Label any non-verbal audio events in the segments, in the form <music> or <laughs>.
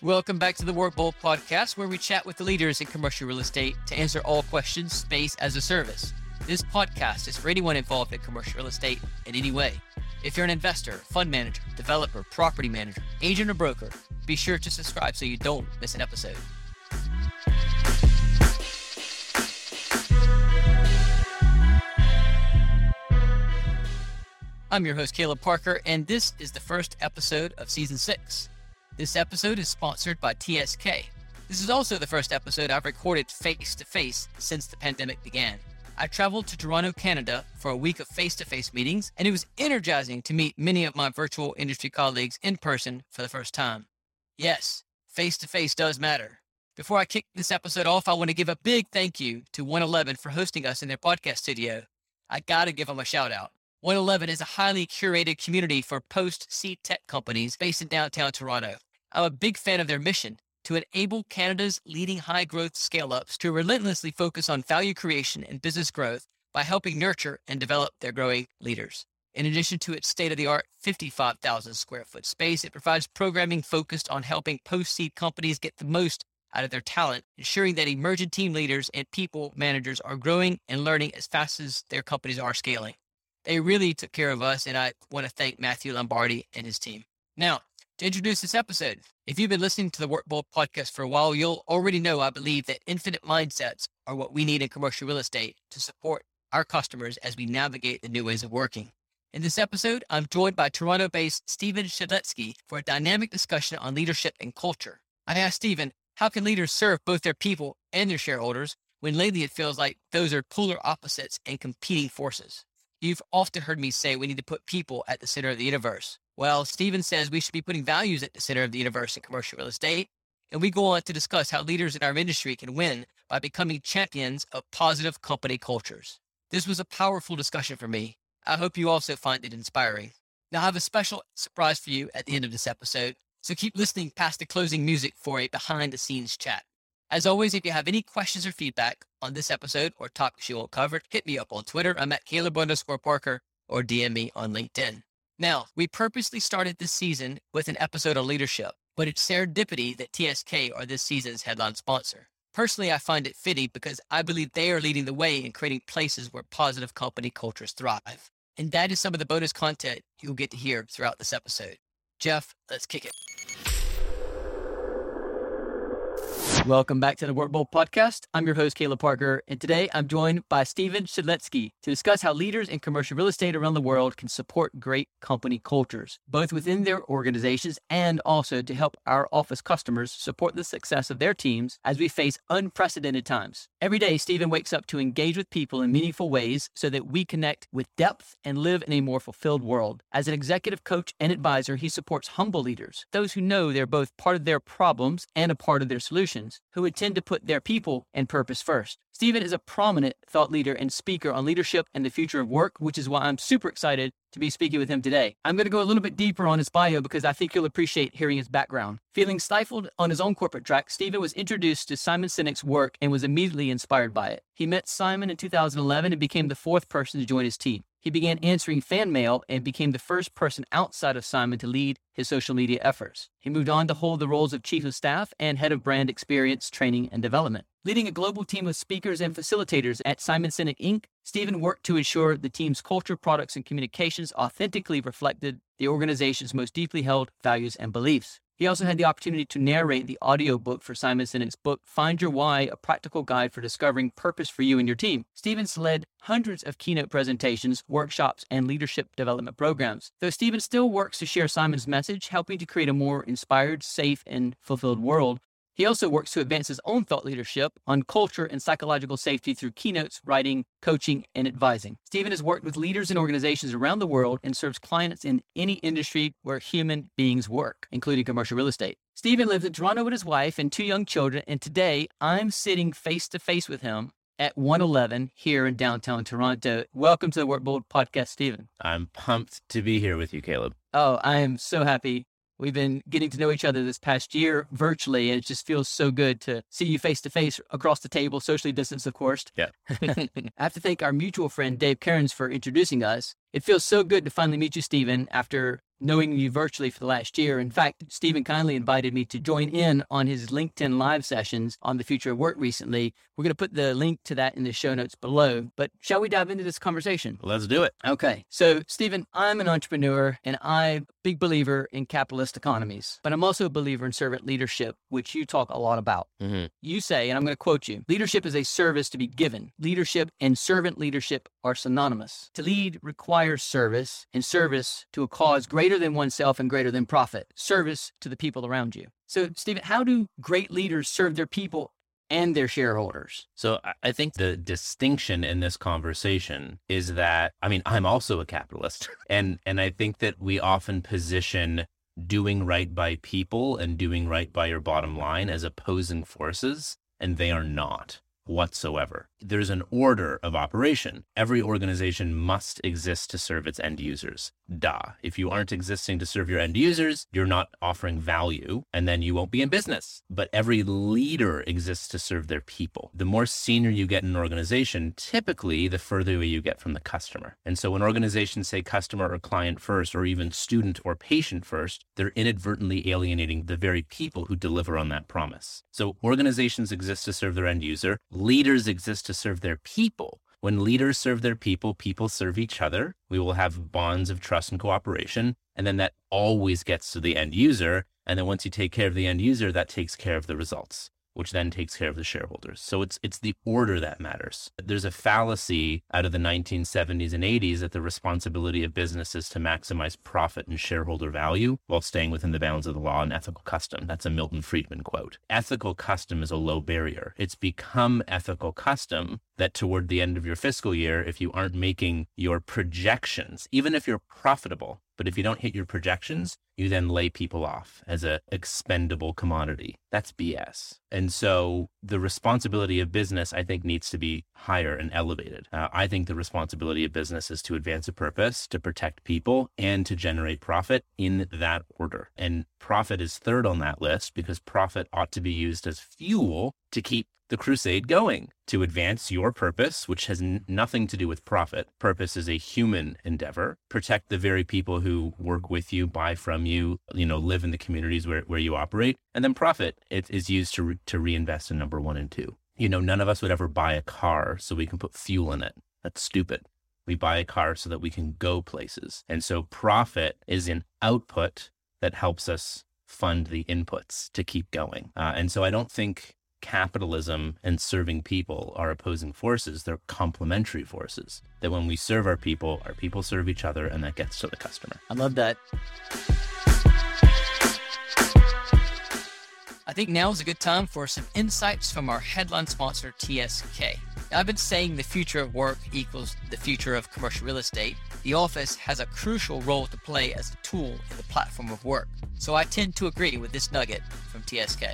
Welcome back to the Work Bold podcast, where we chat with the leaders in commercial real estate to answer all questions space as a service. This podcast is for anyone involved in commercial real estate in any way. If you're an investor, fund manager, developer, property manager, agent, or broker, be sure to subscribe so you don't miss an episode. I'm your host, Caleb Parker, and this is the first episode of season six. This episode is sponsored by TSK. This is also the first episode I've recorded face to face since the pandemic began. I traveled to Toronto, Canada for a week of face to face meetings, and it was energizing to meet many of my virtual industry colleagues in person for the first time. Yes, face to face does matter. Before I kick this episode off, I want to give a big thank you to 111 for hosting us in their podcast studio. I gotta give them a shout out. 111 is a highly curated community for post seed tech companies based in downtown Toronto. I'm a big fan of their mission to enable Canada's leading high growth scale ups to relentlessly focus on value creation and business growth by helping nurture and develop their growing leaders. In addition to its state of the art 55,000 square foot space, it provides programming focused on helping post seed companies get the most out of their talent, ensuring that emerging team leaders and people managers are growing and learning as fast as their companies are scaling. They really took care of us, and I want to thank Matthew Lombardi and his team. Now, to introduce this episode, if you've been listening to the Work Bold podcast for a while, you'll already know I believe that infinite mindsets are what we need in commercial real estate to support our customers as we navigate the new ways of working. In this episode, I'm joined by Toronto based Stephen Shedletsky for a dynamic discussion on leadership and culture. I asked Stephen, how can leaders serve both their people and their shareholders when lately it feels like those are polar opposites and competing forces? You've often heard me say we need to put people at the center of the universe. Well, Stephen says we should be putting values at the center of the universe in commercial real estate. And we go on to discuss how leaders in our industry can win by becoming champions of positive company cultures. This was a powerful discussion for me. I hope you also find it inspiring. Now, I have a special surprise for you at the end of this episode, so keep listening past the closing music for a behind the scenes chat. As always, if you have any questions or feedback on this episode or topics you want covered, hit me up on Twitter. I'm at Caleb underscore Parker or DM me on LinkedIn. Now, we purposely started this season with an episode on leadership, but it's serendipity that TSK are this season's headline sponsor. Personally, I find it fitting because I believe they are leading the way in creating places where positive company cultures thrive. And that is some of the bonus content you'll get to hear throughout this episode. Jeff, let's kick it. Welcome back to the Work Bold podcast. I'm your host, Caleb Parker, and today I'm joined by Stephen Shedletsky to discuss how leaders in commercial real estate around the world can support great company cultures, both within their organizations and also to help our office customers support the success of their teams as we face unprecedented times. Every day, Stephen wakes up to engage with people in meaningful ways so that we connect with depth and live in a more fulfilled world. As an executive coach and advisor, he supports humble leaders, those who know they're both part of their problems and a part of their solutions who would tend to put their people and purpose first. Stephen is a prominent thought leader and speaker on leadership and the future of work, which is why I'm super excited to be speaking with him today. I'm going to go a little bit deeper on his bio because I think you'll appreciate hearing his background. Feeling stifled on his own corporate track, Stephen was introduced to Simon Sinek's work and was immediately inspired by it. He met Simon in 2011 and became the fourth person to join his team. He began answering fan mail and became the first person outside of Simon to lead his social media efforts. He moved on to hold the roles of chief of staff and head of brand experience, training, and development. Leading a global team of speakers and facilitators at Simon Sinek Inc., Stephen worked to ensure the team's culture, products, and communications authentically reflected the organization's most deeply held values and beliefs. He also had the opportunity to narrate the audiobook for Simon Sinek's book, Find Your Why, a practical guide for discovering purpose for you and your team. Stephen's led hundreds of keynote presentations, workshops, and leadership development programs. Though Stephen's still works to share Simon's message, helping to create a more inspired, safe, and fulfilled world, he also works to advance his own thought leadership on culture and psychological safety through keynotes, writing, coaching, and advising. Stephen has worked with leaders and organizations around the world and serves clients in any industry where human beings work, including commercial real estate. Stephen lives in Toronto with his wife and two young children, and today I'm sitting face to face with him at 111 here in downtown Toronto. Welcome to the Work Bold podcast, Stephen. I'm pumped to be here with you, Caleb. Oh, I am so happy We've been getting to know each other this past year virtually, and it just feels so good to see you face to face across the table, socially distanced, of course. Yeah. <laughs> I have to thank our mutual friend, Dave Cairns, for introducing us. It feels so good to finally meet you, Stephen, after knowing you virtually for the last year. In fact, Stephen kindly invited me to join in on his LinkedIn live sessions on the future of work recently. We're going to put the link to that in the show notes below. But shall we dive into this conversation? Let's do it. Okay. So, Stephen, I'm an entrepreneur and I'm a big believer in capitalist economies, but I'm also a believer in servant leadership, which you talk a lot about. Mm-hmm. You say, and I'm going to quote you leadership is a service to be given. Leadership and servant leadership are synonymous. To lead requires service, and service to a cause greater than oneself and greater than profit, service to the people around you. So, Stephen, how do great leaders serve their people and their shareholders. So I think the distinction in this conversation is that I mean I'm also a capitalist <laughs> and and I think that we often position doing right by people and doing right by your bottom line as opposing forces and they are not whatsoever. There's an order of operation. Every organization must exist to serve its end users. Da. If you aren't existing to serve your end users, you're not offering value and then you won't be in business. But every leader exists to serve their people. The more senior you get in an organization, typically the further away you get from the customer. And so when organizations say customer or client first, or even student or patient first, they're inadvertently alienating the very people who deliver on that promise. So organizations exist to serve their end user. Leaders exist to serve their people. When leaders serve their people, people serve each other. We will have bonds of trust and cooperation. And then that always gets to the end user. And then once you take care of the end user, that takes care of the results which then takes care of the shareholders. So it's it's the order that matters. There's a fallacy out of the 1970s and 80s that the responsibility of business is to maximize profit and shareholder value while staying within the bounds of the law and ethical custom. That's a Milton Friedman quote. Ethical custom is a low barrier. It's become ethical custom that toward the end of your fiscal year, if you aren't making your projections, even if you're profitable, but if you don't hit your projections, you then lay people off as a expendable commodity. That's BS. And so the responsibility of business, I think, needs to be higher and elevated. Uh, I think the responsibility of business is to advance a purpose, to protect people, and to generate profit in that order. And profit is third on that list because profit ought to be used as fuel to keep the crusade going to advance your purpose, which has n- nothing to do with profit. Purpose is a human endeavor. Protect the very people who work with you, buy from you, you know, live in the communities where, where you operate. And then profit it is used to, re- to reinvest in number one and two. You know, none of us would ever buy a car so we can put fuel in it. That's stupid. We buy a car so that we can go places. And so profit is an output that helps us fund the inputs to keep going. Uh, and so I don't think capitalism and serving people are opposing forces. They're complementary forces. That when we serve our people, our people serve each other, and that gets to the customer. I love that. I think now is a good time for some insights from our headline sponsor, TSK. I've been saying the future of work equals the future of commercial real estate. The office has a crucial role to play as a tool in the platform of work. So I tend to agree with this nugget from TSK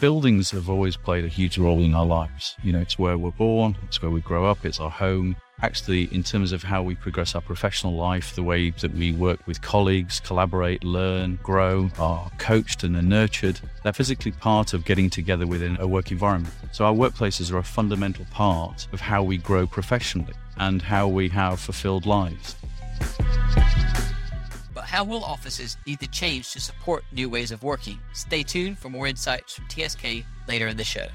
buildings have always played a huge role in our lives. You know, it's where we're born, it's where we grow up, it's our home. Actually, in terms of how we progress our professional life, the way that we work with colleagues, collaborate, learn, grow, are coached and are nurtured, they're physically part of getting together within a work environment. So, our workplaces are a fundamental part of how we grow professionally and how we have fulfilled lives how will offices need to change to support new ways of working? Stay tuned for more insights from TSK later in the show.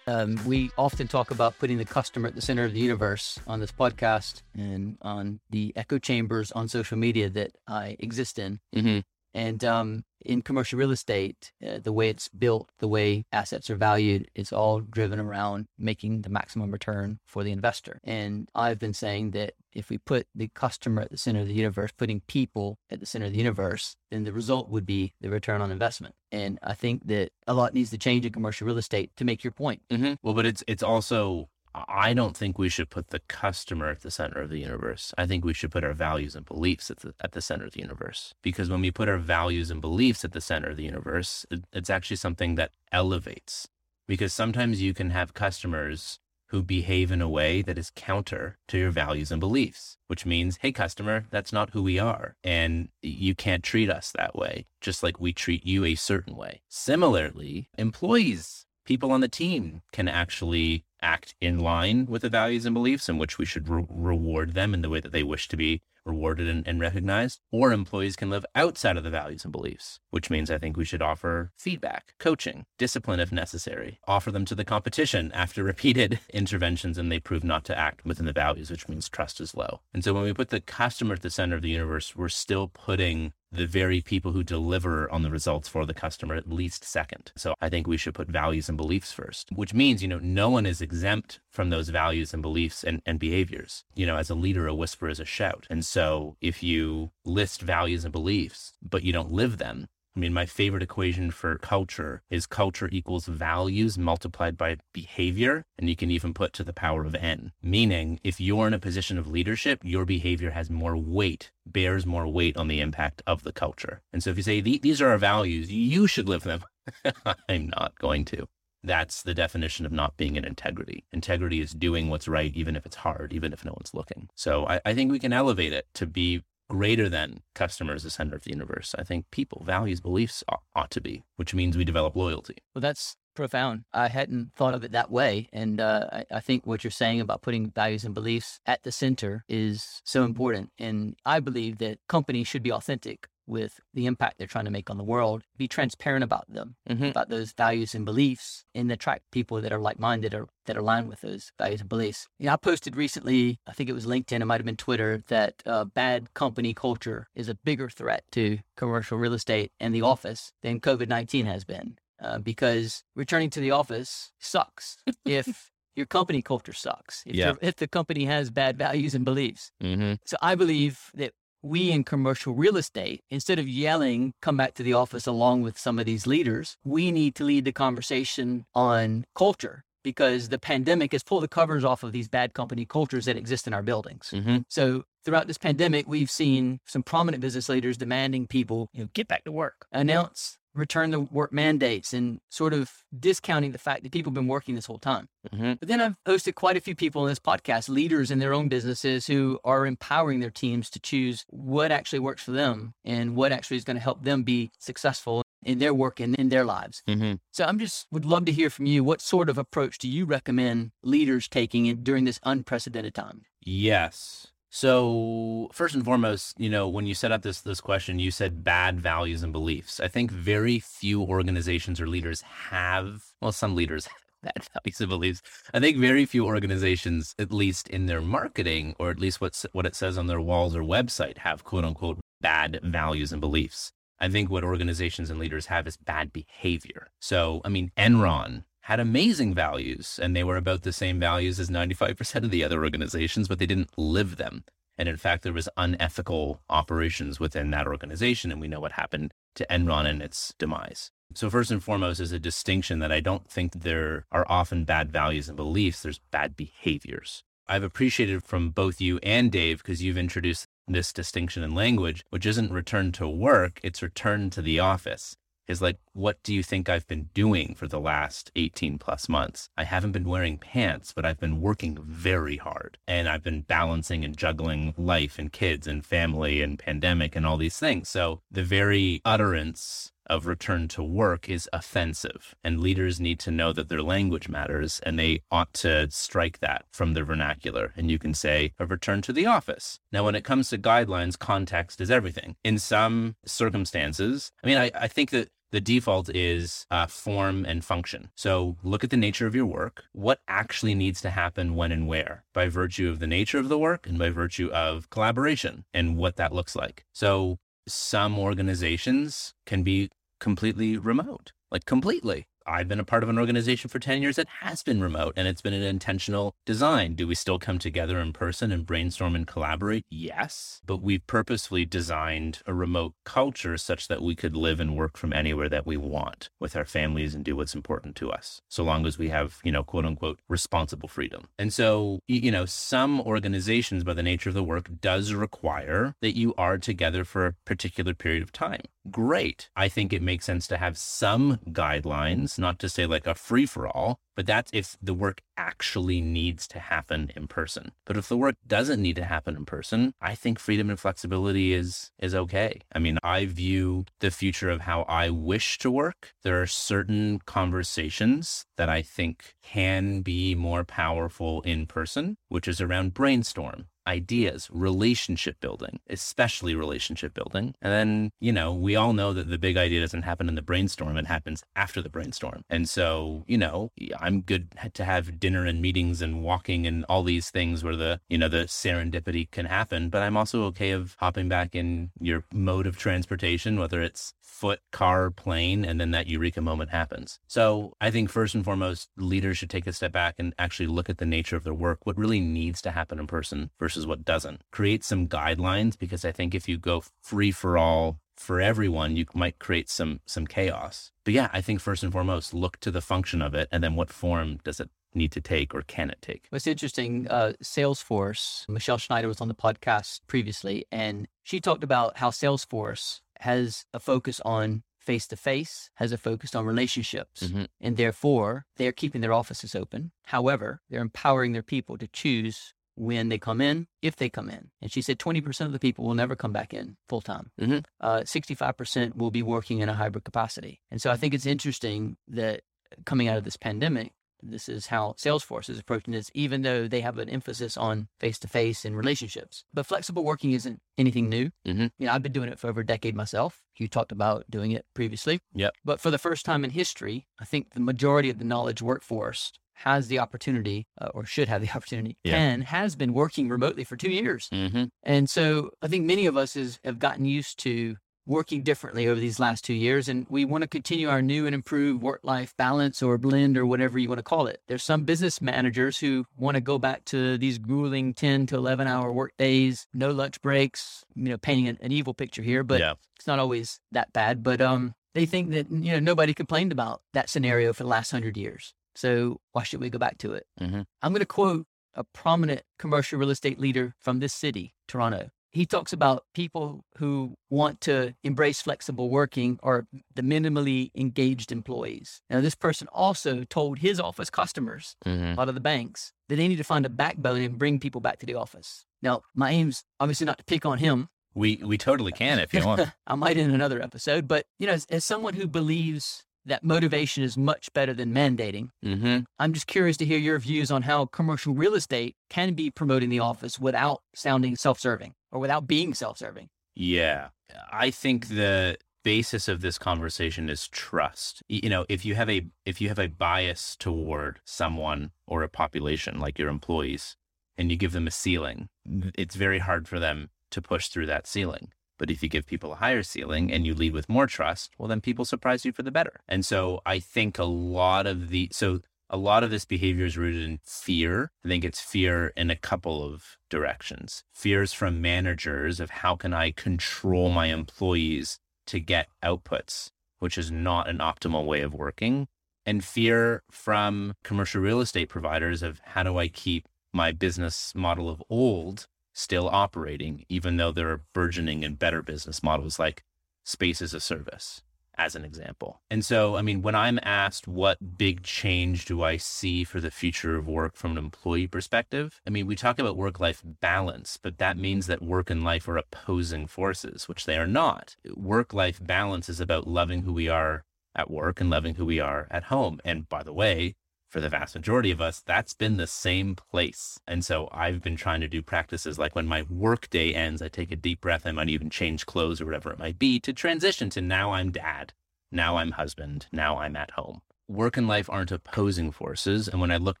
Um, we often talk about putting the customer at the center of the universe on this podcast and on the echo chambers on social media that I exist in. Mm-hmm. And um, in commercial real estate, uh, the way it's built, the way assets are valued, it's all driven around making the maximum return for the investor. And I've been saying that if we put the customer at the center of the universe, putting people at the center of the universe, then the result would be the return on investment. And I think that a lot needs to change in commercial real estate to make your point. Mm-hmm. Well, but it's it's also I don't think we should put the customer at the center of the universe. I think we should put our values and beliefs at the, at the center of the universe. Because when we put our values and beliefs at the center of the universe, it, it's actually something that elevates. Because sometimes you can have customers who behave in a way that is counter to your values and beliefs, which means, hey, customer, that's not who we are. And you can't treat us that way, just like we treat you a certain way. Similarly, employees people on the team can actually act in line with the values and beliefs in which we should re- reward them in the way that they wish to be rewarded and, and, recognized, or employees can live outside of the values and beliefs, which means I think we should offer feedback, coaching, discipline if necessary, offer them to the competition after repeated <laughs> interventions and they prove not to act within the values, which means trust is low. And so when we put the customer at the center of the universe, we're still putting the very people who deliver on the results for the customer at least second. So I think we should put values and beliefs first, which means, you know, no one is exempt from those values and beliefs and, and behaviors. You know, as a leader, a whisper is a shout. And so if you list values and beliefs, but you don't live them, I mean, my favorite equation for culture is culture equals values multiplied by behavior. And you can even put to the power of N, meaning if you're in a position of leadership, your behavior has more weight, bears more weight on the impact of the culture. And so if you say, these are our values, you should live them. <laughs> I'm not going to. That's the definition of not being in integrity. Integrity is doing what's right, even if it's hard, even if no one's looking. So I, I think we can elevate it to be greater than customers, the center of the universe. I think people, values, beliefs ought, ought to be, which means we develop loyalty. Well, that's profound. I hadn't thought of it that way. And uh, I, I, think what you're saying about putting values and beliefs at the center is so important. And I believe that companies should be authentic with the impact they're trying to make on the world, be transparent about them, mm-hmm. about those values and beliefs, and attract people that are like-minded or that align with those values and beliefs. You know, I posted recently, I think it was LinkedIn, it might have been Twitter, that uh, bad company culture is a bigger threat to commercial real estate and the office than COVID-19 has been. Uh, because returning to the office sucks <laughs> if your company culture sucks. If, yeah. if the company has bad values and beliefs. Mm-hmm. So I believe that we in commercial real estate, instead of yelling, come back to the office along with some of these leaders, we need to lead the conversation on culture because the pandemic has pulled the covers off of these bad company cultures that exist in our buildings. Mm-hmm. So throughout this pandemic, we've seen some prominent business leaders demanding people, you know, get back to work, announce return to work mandates and sort of discounting the fact that people have been working this whole time. Mm-hmm. But then I've hosted quite a few people in this podcast, leaders in their own businesses who are empowering their teams to choose what actually works for them and what actually is going to help them be successful in their work and in their lives. Mm-hmm. So I'm just would love to hear from you. What sort of approach do you recommend leaders taking in, during this unprecedented time? Yes. So first and foremost, you know, when you set up this this question, you said bad values and beliefs. I think very few organizations or leaders have, well, some leaders <laughs> have bad values and beliefs. I think very few organizations, at least in their marketing, or at least what's what it says on their walls or website, have quote unquote bad values and beliefs. I think what organizations and leaders have is bad behavior. So, I mean, Enron had amazing values and they were about the same values as 95% of the other organizations, but they didn't live them. And in fact, there was unethical operations within that organization. And we know what happened to Enron and its demise. So first and foremost is a distinction that I don't think there are often bad values and beliefs. There's bad behaviors. I've appreciated from both you and Dave because you've introduced this distinction in language, which isn't return to work, it's return to the office is like, what do you think I've been doing for the last 18 plus months? I haven't been wearing pants, but I've been working very hard and I've been balancing and juggling life and kids and family and pandemic and all these things. So the very utterance of return to work is offensive. And leaders need to know that their language matters and they ought to strike that from their vernacular. And you can say a return to the office. Now, when it comes to guidelines, context is everything. In some circumstances, I mean, I, I think that the default is uh, form and function. So look at the nature of your work. What actually needs to happen when and where by virtue of the nature of the work and by virtue of collaboration and what that looks like. So some organizations can be completely remote, like completely. I've been a part of an organization for 10 years that has been remote and it's been an intentional design. Do we still come together in person and brainstorm and collaborate? Yes. But we've purposefully designed a remote culture such that we could live and work from anywhere that we want with our families and do what's important to us, so long as we have, you know, quote unquote, responsible freedom. And so, you know, some organizations by the nature of the work does require that you are together for a particular period of time great. I think it makes sense to have some guidelines, not to say like a free for all, But that's if the work actually needs to happen in person. But if the work doesn't need to happen in person, I think freedom and flexibility is is okay. I mean, I view the future of how I wish to work. There are certain conversations that I think can be more powerful in person, which is around brainstorm ideas, relationship building, especially relationship building. And then, you know, we all know that the big idea doesn't happen in the brainstorm, it happens after the brainstorm. And so, you know, I'm good to have dinner and meetings and walking and all these things where the, you know, the serendipity can happen, but I'm also okay of hopping back in your mode of transportation, whether it's foot, car, plane, and then that eureka moment happens. So I think first and foremost, leaders should take a step back and actually look at the nature of their work, what really needs to happen in person versus what doesn't. Create some guidelines because I think if you go free for all for everyone, you might create some some chaos. But yeah, I think first and foremost, look to the function of it and then what form does it need to take or can it take? What's interesting, uh, Salesforce, Michelle Schneider was on the podcast previously, and she talked about how Salesforce has a focus on face to face, has a focus on relationships, mm-hmm. and therefore they're keeping their offices open. However, they're empowering their people to choose when they come in, if they come in. And she said 20% of the people will never come back in full time. Mm-hmm. Uh, 65% will be working in a hybrid capacity. And so I think it's interesting that coming out of this pandemic, this is how Salesforce is approaching this, even though they have an emphasis on face to face and relationships. But flexible working isn't anything new. Mm-hmm. You know, I've been doing it for over a decade myself. You talked about doing it previously. Yep. But for the first time in history, I think the majority of the knowledge workforce has the opportunity uh, or should have the <laughs> opportunity yeah. and has been working remotely for two years. Mm-hmm. And so I think many of us is, have gotten used to working differently over these last two years. And we want to continue our new and improved work life balance or blend or whatever you want to call it. There's some business managers who want to go back to these grueling 10 to 11 hour work days, no lunch breaks, you know, painting an, an evil picture here, but yeah. it's not always that bad. But, um, they think that, you know, nobody complained about that scenario for the last hundred years. So why should we go back to it? Mm-hmm. I'm going to quote a prominent commercial real estate leader from this city, Toronto he talks about people who want to embrace flexible working or the minimally engaged employees. Now, this person also told his office customers, mm-hmm. a lot of the banks, that they need to find a backbone and bring people back to the office. Now, my aim's obviously not to pick on him. We we totally can if you want. <laughs> I might in another episode, but you know, as, as someone who believes that motivation is much better than mandating. Mm-hmm. I'm just curious to hear your views on how commercial real estate can be promoting the office without sounding self serving or without being self serving. Yeah. I think the basis of this conversation is trust. You know, if you have a if you have a bias toward someone or a population like your employees and you give them a ceiling, it's very hard for them to push through that ceiling. But if you give people a higher ceiling and you lead with more trust, well, then people surprise you for the better. And so I think a lot of the, so a lot of this behavior is rooted in fear. I think it's fear in a couple of directions. Fears from managers of how can I control my employees to get outputs, which is not an optimal way of working. And fear from commercial real estate providers of how do I keep my business model of old still operating, even though there are burgeoning and better business models like space as a service, as an example. And so, I mean, when I'm asked what big change do I see for the future of work from an employee perspective, I mean, we talk about work life balance, but that means that work and life are opposing forces, which they are not. Work life balance is about loving who we are at work and loving who we are at home. And by the way, for the vast majority of us, that's been the same place. And so I've been trying to do practices like when my work day ends, I take a deep breath. I might even change clothes or whatever it might be to transition to now I'm dad, now I'm husband, now I'm at home work and life aren't opposing forces. And when I look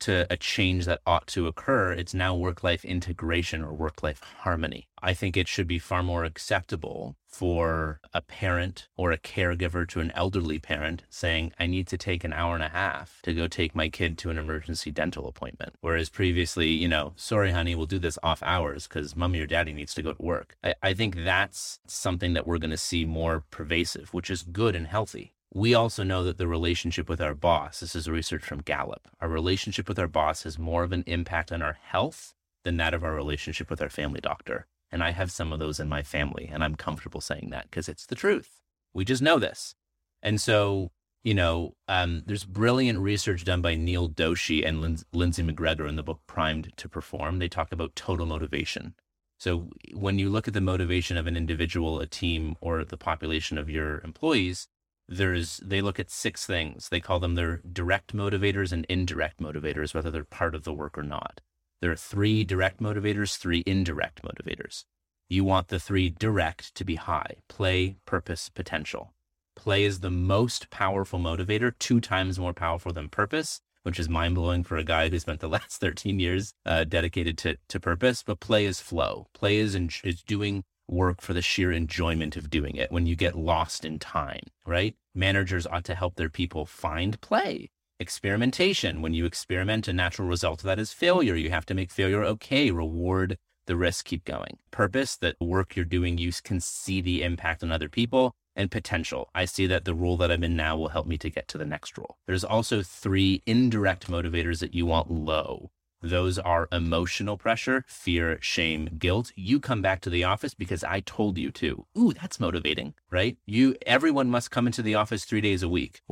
to a change that ought to occur, it's now work life integration or work life harmony. I think it should be far more acceptable for a parent or a caregiver to an elderly parent saying, I need to take an hour and a half to go take my kid to an emergency dental appointment. Whereas previously, you know, sorry, honey, we'll do this off hours because mommy or daddy needs to go to work. I, I think that's something that we're going to see more pervasive, which is good and healthy. We also know that the relationship with our boss, this is research from Gallup, our relationship with our boss has more of an impact on our health than that of our relationship with our family doctor. And I have some of those in my family, and I'm comfortable saying that because it's the truth. We just know this. And so, you know, um, there's brilliant research done by Neel Doshi and Lin- Lindsay McGregor in the book Primed to Perform. They talk about total motivation. So when you look at the motivation of an individual, a team, or the population of your employees, there's they look at six things. They call them their direct motivators and indirect motivators, whether they're part of the work or not. There are three direct motivators, three indirect motivators. You want the three direct to be high play, purpose, potential. Play is the most powerful motivator, two times more powerful than purpose, which is mind blowing for a guy who spent the <laughs> last 13 years uh, dedicated to, to purpose. But play is flow. Play is, in, is doing work for the sheer enjoyment of doing it when you get lost in time, right? Managers ought to help their people find play. Experimentation. When you experiment, a natural result of that is failure. You have to make failure okay, reward the risk, keep going. Purpose, that work you're doing, you can see the impact on other people and potential. I see that the role that I'm in now will help me to get to the next role. There's also three indirect motivators that you want low. Those are emotional pressure, fear, shame, guilt. You come back to the office because I told you to. Ooh, that's motivating, right? You everyone must come into the office 3 days a week.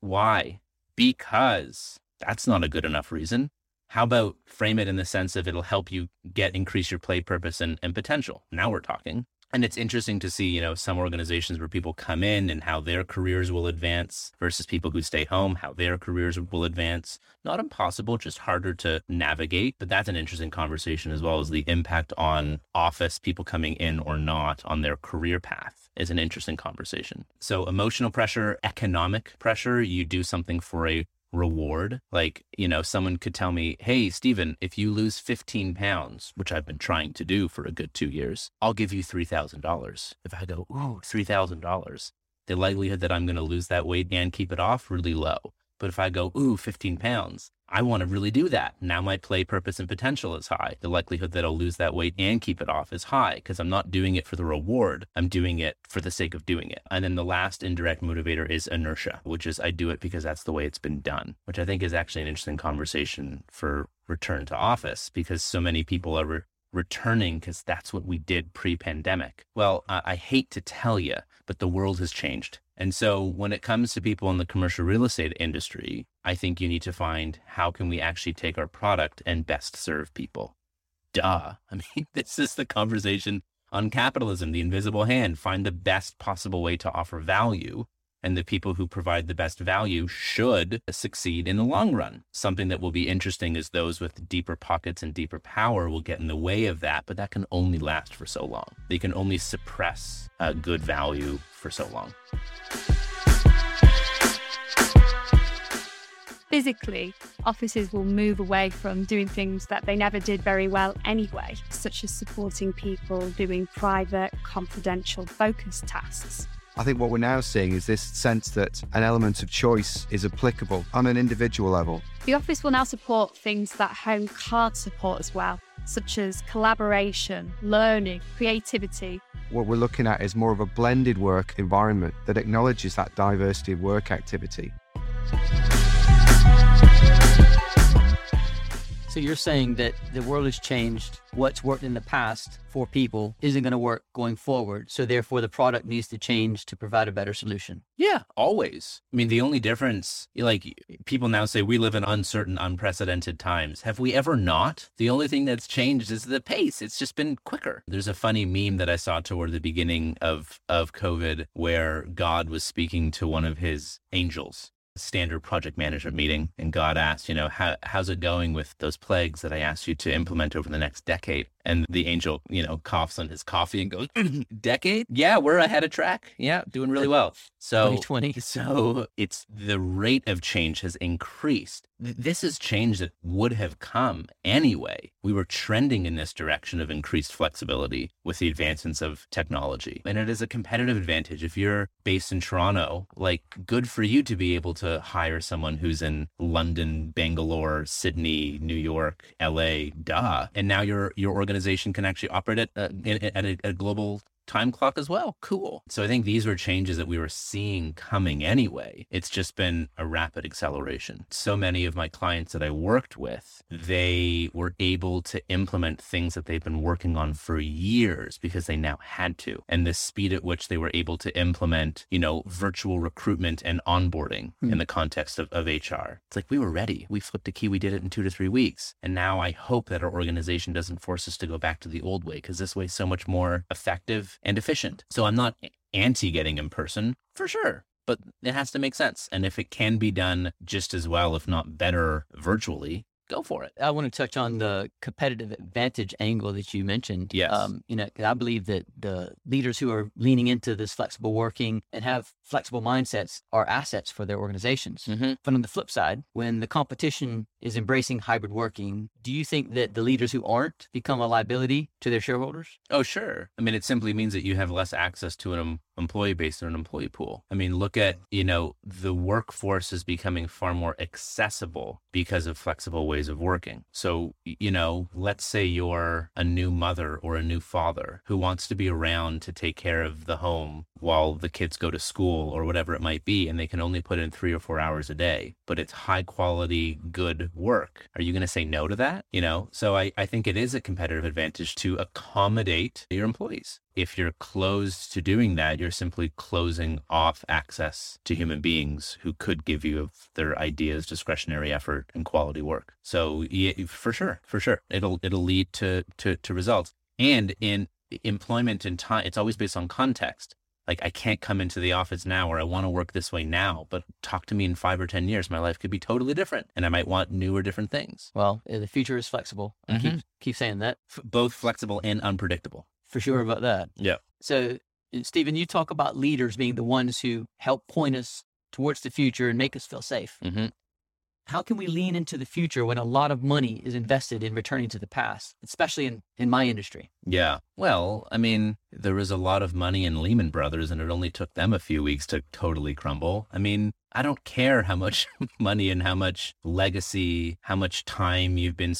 Why? Because that's not a good enough reason. How about frame it in the sense of it'll help you get increase your play purpose and, and potential? Now we're talking. And it's interesting to see, you know, some organizations where people come in and how their careers will advance versus people who stay home, how their careers will advance. Not impossible, just harder to navigate. But that's an interesting conversation as well as the impact on office, people coming in or not on their career path is an interesting conversation. So emotional pressure, economic pressure, you do something for a reward. Like, you know, someone could tell me, Hey, Stephen, if you lose 15 pounds, which I've been trying to do for a good two years, I'll give you $3,000. If I go, Ooh, $3,000, the likelihood that I'm going to lose that weight and keep it off really low. But if I go, Ooh, 15 pounds, I want to really do that. Now my play purpose and potential is high. The likelihood that I'll lose that weight and keep it off is high because I'm not doing it for the reward. I'm doing it for the sake of doing it. And then the last indirect motivator is inertia, which is I do it because that's the way it's been done, which I think is actually an interesting conversation for return to office because so many people are re- returning because that's what we did pre pandemic. Well, I-, I hate to tell you, but the world has changed. And so when it comes to people in the commercial real estate industry, I think you need to find how can we actually take our product and best serve people. Duh. <laughs> I mean, this is the conversation on capitalism, the invisible hand, find the best possible way to offer value. And the people who provide the best value should succeed in the long run. Something that will be interesting is those with deeper pockets and deeper power will get in the way of that, but that can only last for so long. They can only suppress uh, good value for so long. Physically, offices will move away from doing things that they never did very well anyway, such as supporting people doing private, confidential, focused tasks. I think what we're now seeing is this sense that an element of choice is applicable on an individual level. The office will now support things that home can't support as well, such as collaboration, learning, creativity. What we're looking at is more of a blended work environment that acknowledges that diversity of work activity. So you're saying that the world has changed. What's worked in the past for people isn't going to work going forward. So therefore, the product needs to change to provide a better solution. Yeah, always. I mean, the only difference, like people now say, we live in uncertain, unprecedented times. Have we ever not? The only thing that's changed is the pace. It's just been quicker. There's a funny meme that I saw toward the beginning of of COVID where God was speaking to one of his angels standard project management meeting and God asked, you know, how, how's it going with those plagues that I asked you to implement over the next decade? And the angel, you know, coughs on his coffee and goes, <clears throat> decade? Yeah, we're ahead of track. Yeah, doing really well. So 2020. So it's the rate of change has increased. This is change that would have come anyway. We were trending in this direction of increased flexibility with the advancements of technology. And it is a competitive advantage. If you're based in Toronto, like good for you to be able to hire someone who's in London, Bangalore, Sydney, New York, LA, duh. And now your your organization can actually operate at, uh, at a, a global time clock as well. Cool. So I think these were changes that we were seeing coming anyway. It's just been a rapid acceleration. So many of my clients that I worked with, they were able to implement things that they've been working on for years because they now had to. And the speed at which they were able to implement, you know, virtual recruitment and onboarding Hmm. in the context of, of HR. It's like we were ready. We flipped a key. We did it in two to three weeks. And now I hope that our organization doesn't force us to go back to the old way because this way is so much more effective and efficient. So I'm not anti getting in person for sure. But it has to make sense. And if it can be done just as well, if not better, virtually, go for it. I want to touch on the competitive advantage angle that you mentioned. Yes. Um, you know, 'cause I believe that the leaders who are leaning into this flexible working and have flexible mindsets are assets for their organizations. Mm-hmm. But on the flip side, when the competition is embracing hybrid working, do you think that the leaders who aren't become a liability to their shareholders? Oh, sure. I mean, it simply means that you have less access to an em- employee base or an employee pool. I mean, look at, you know, the workforce is becoming far more accessible because of flexible ways of working. So, you know, let's say you're a new mother or a new father who wants to be around to take care of the home while the kids go to school or whatever it might be, and they can only put in three or four hours a day, but it's high quality, good work. Are you going to say no to that? You know, so I, I think it is a competitive advantage to accommodate your employees. If you're closed to doing that, you're simply closing off access to human beings who could give you their ideas, discretionary effort, and quality work. So yeah, for sure, for sure, it'll it'll lead to to, to results. And in employment and time, it's always based on context. Like I can't come into the office now, or I want to work this way now. But talk to me in five or ten years, my life could be totally different, and I might want new or different things. Well, uh, the future is flexible. I keep keep saying that F- both flexible and unpredictable. for sure about that. Yeah. So, uh, Stephen, you talk about leaders being the ones who help point us towards the future and make us feel safe. Mm-hmm. How can we lean into the future when a lot of money is invested in returning to the past, especially in, in my industry? Yeah. Well, I mean, there was a lot of money in Lehman Brothers, and it only took them a few weeks to totally crumble. I mean, I don't care how much <laughs> money and how much legacy, how much time you've been,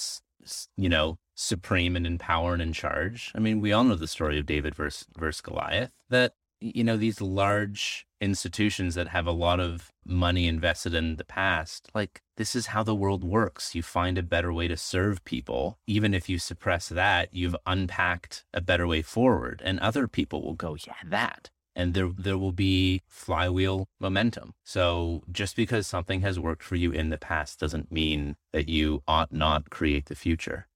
you know, supreme and in power and in charge. I mean, we all know the story of David versus, versus Goliath, that, you know, these large institutions that have a lot of money invested in the past, like, this is how the world works. You find a better way to serve people. Even if you suppress that, you've unpacked a better way forward. And other people will go, yeah, that. And there, there will be flywheel momentum. So just because something has worked for you in the past doesn't mean that you ought not create the future.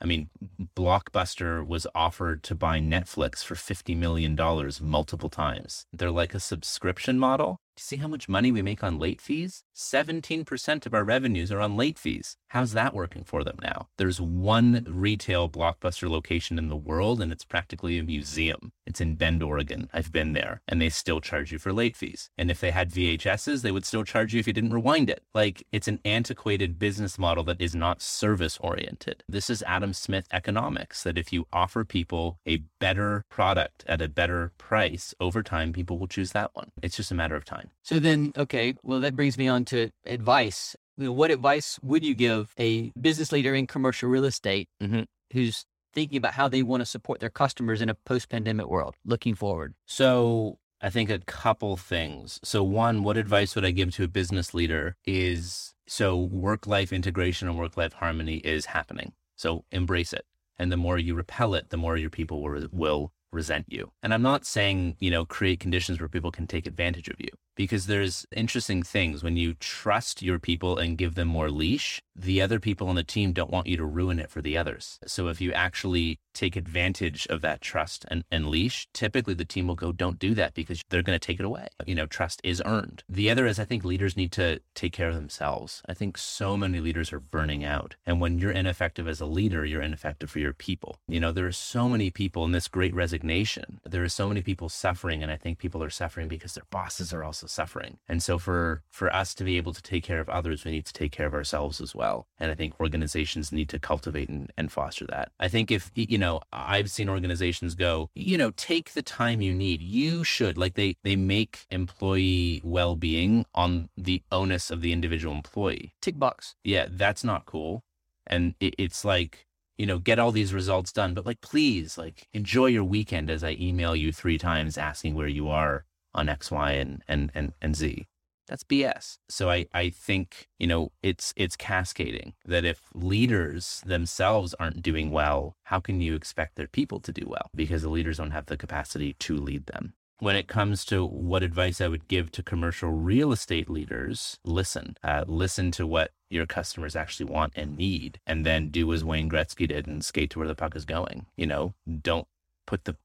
I mean, Blockbuster was offered to buy Netflix for $50 million multiple times. They're like a subscription model. Do you see how much money we make on late fees? 17% of our revenues are on late fees. How's that working for them now? There's one retail Blockbuster location in the world, and it's practically a museum. It's in Bend, Oregon. I've been there, and they still charge you for late fees. And if they had VHSs, they would still charge you if you didn't rewind it. Like, it's an antiquated business model that is not service oriented. This is Adam Smith economics that if you offer people a better product at a better price over time, people will choose that one. It's just a matter of time. So then, okay, well, that brings me on to advice. You know, What advice would you give a business leader in commercial real estate Mhm. who's thinking about how they want to support their customers in a post pandemic world looking forward? So I think a couple things. So one, what advice would I give to a business leader is so work life integration and work life harmony is happening. So embrace it. And the more you repel it, the more your people will, will resent you. And I'm not saying, you know, create conditions where people can take advantage of you because there's interesting things when you trust your people and give them more leash, the other people on the team don't want you to ruin it for the others. So if you actually take advantage of that trust and, and leash, typically the team will go, don't do that because they're going to take it away. You know, trust is earned. The other is I think leaders need to take care of themselves. I think so many leaders are burning out. And when you're ineffective as a leader, you're ineffective for your people. You know, there are so many people in this great resignation. There are so many people suffering. And I think people are suffering because their bosses are also suffering. And so for, for us to be able to take care of others, we need to take care of ourselves as well. And I think organizations need to cultivate and, and foster that. I think if, you know, I've seen organizations go, you know, take the time you need. You should, like they, they make employee well-being on the onus of the individual employee. Tick box. Yeah, that's not cool. And it, it's like, you know, get all these results done, but like, please, like, enjoy your weekend as I email you three times asking where you are on X, Y, and, and, and, and Z. That's BS. So I, I think, you know, it's it's cascading that if leaders themselves aren't doing well, how can you expect their people to do well? Because the leaders don't have the capacity to lead them. When it comes to what advice I would give to commercial real estate leaders, listen. Uh, listen to what your customers actually want and need, and then do as Wayne Gretzky did and skate to where the puck is going. You know, don't put the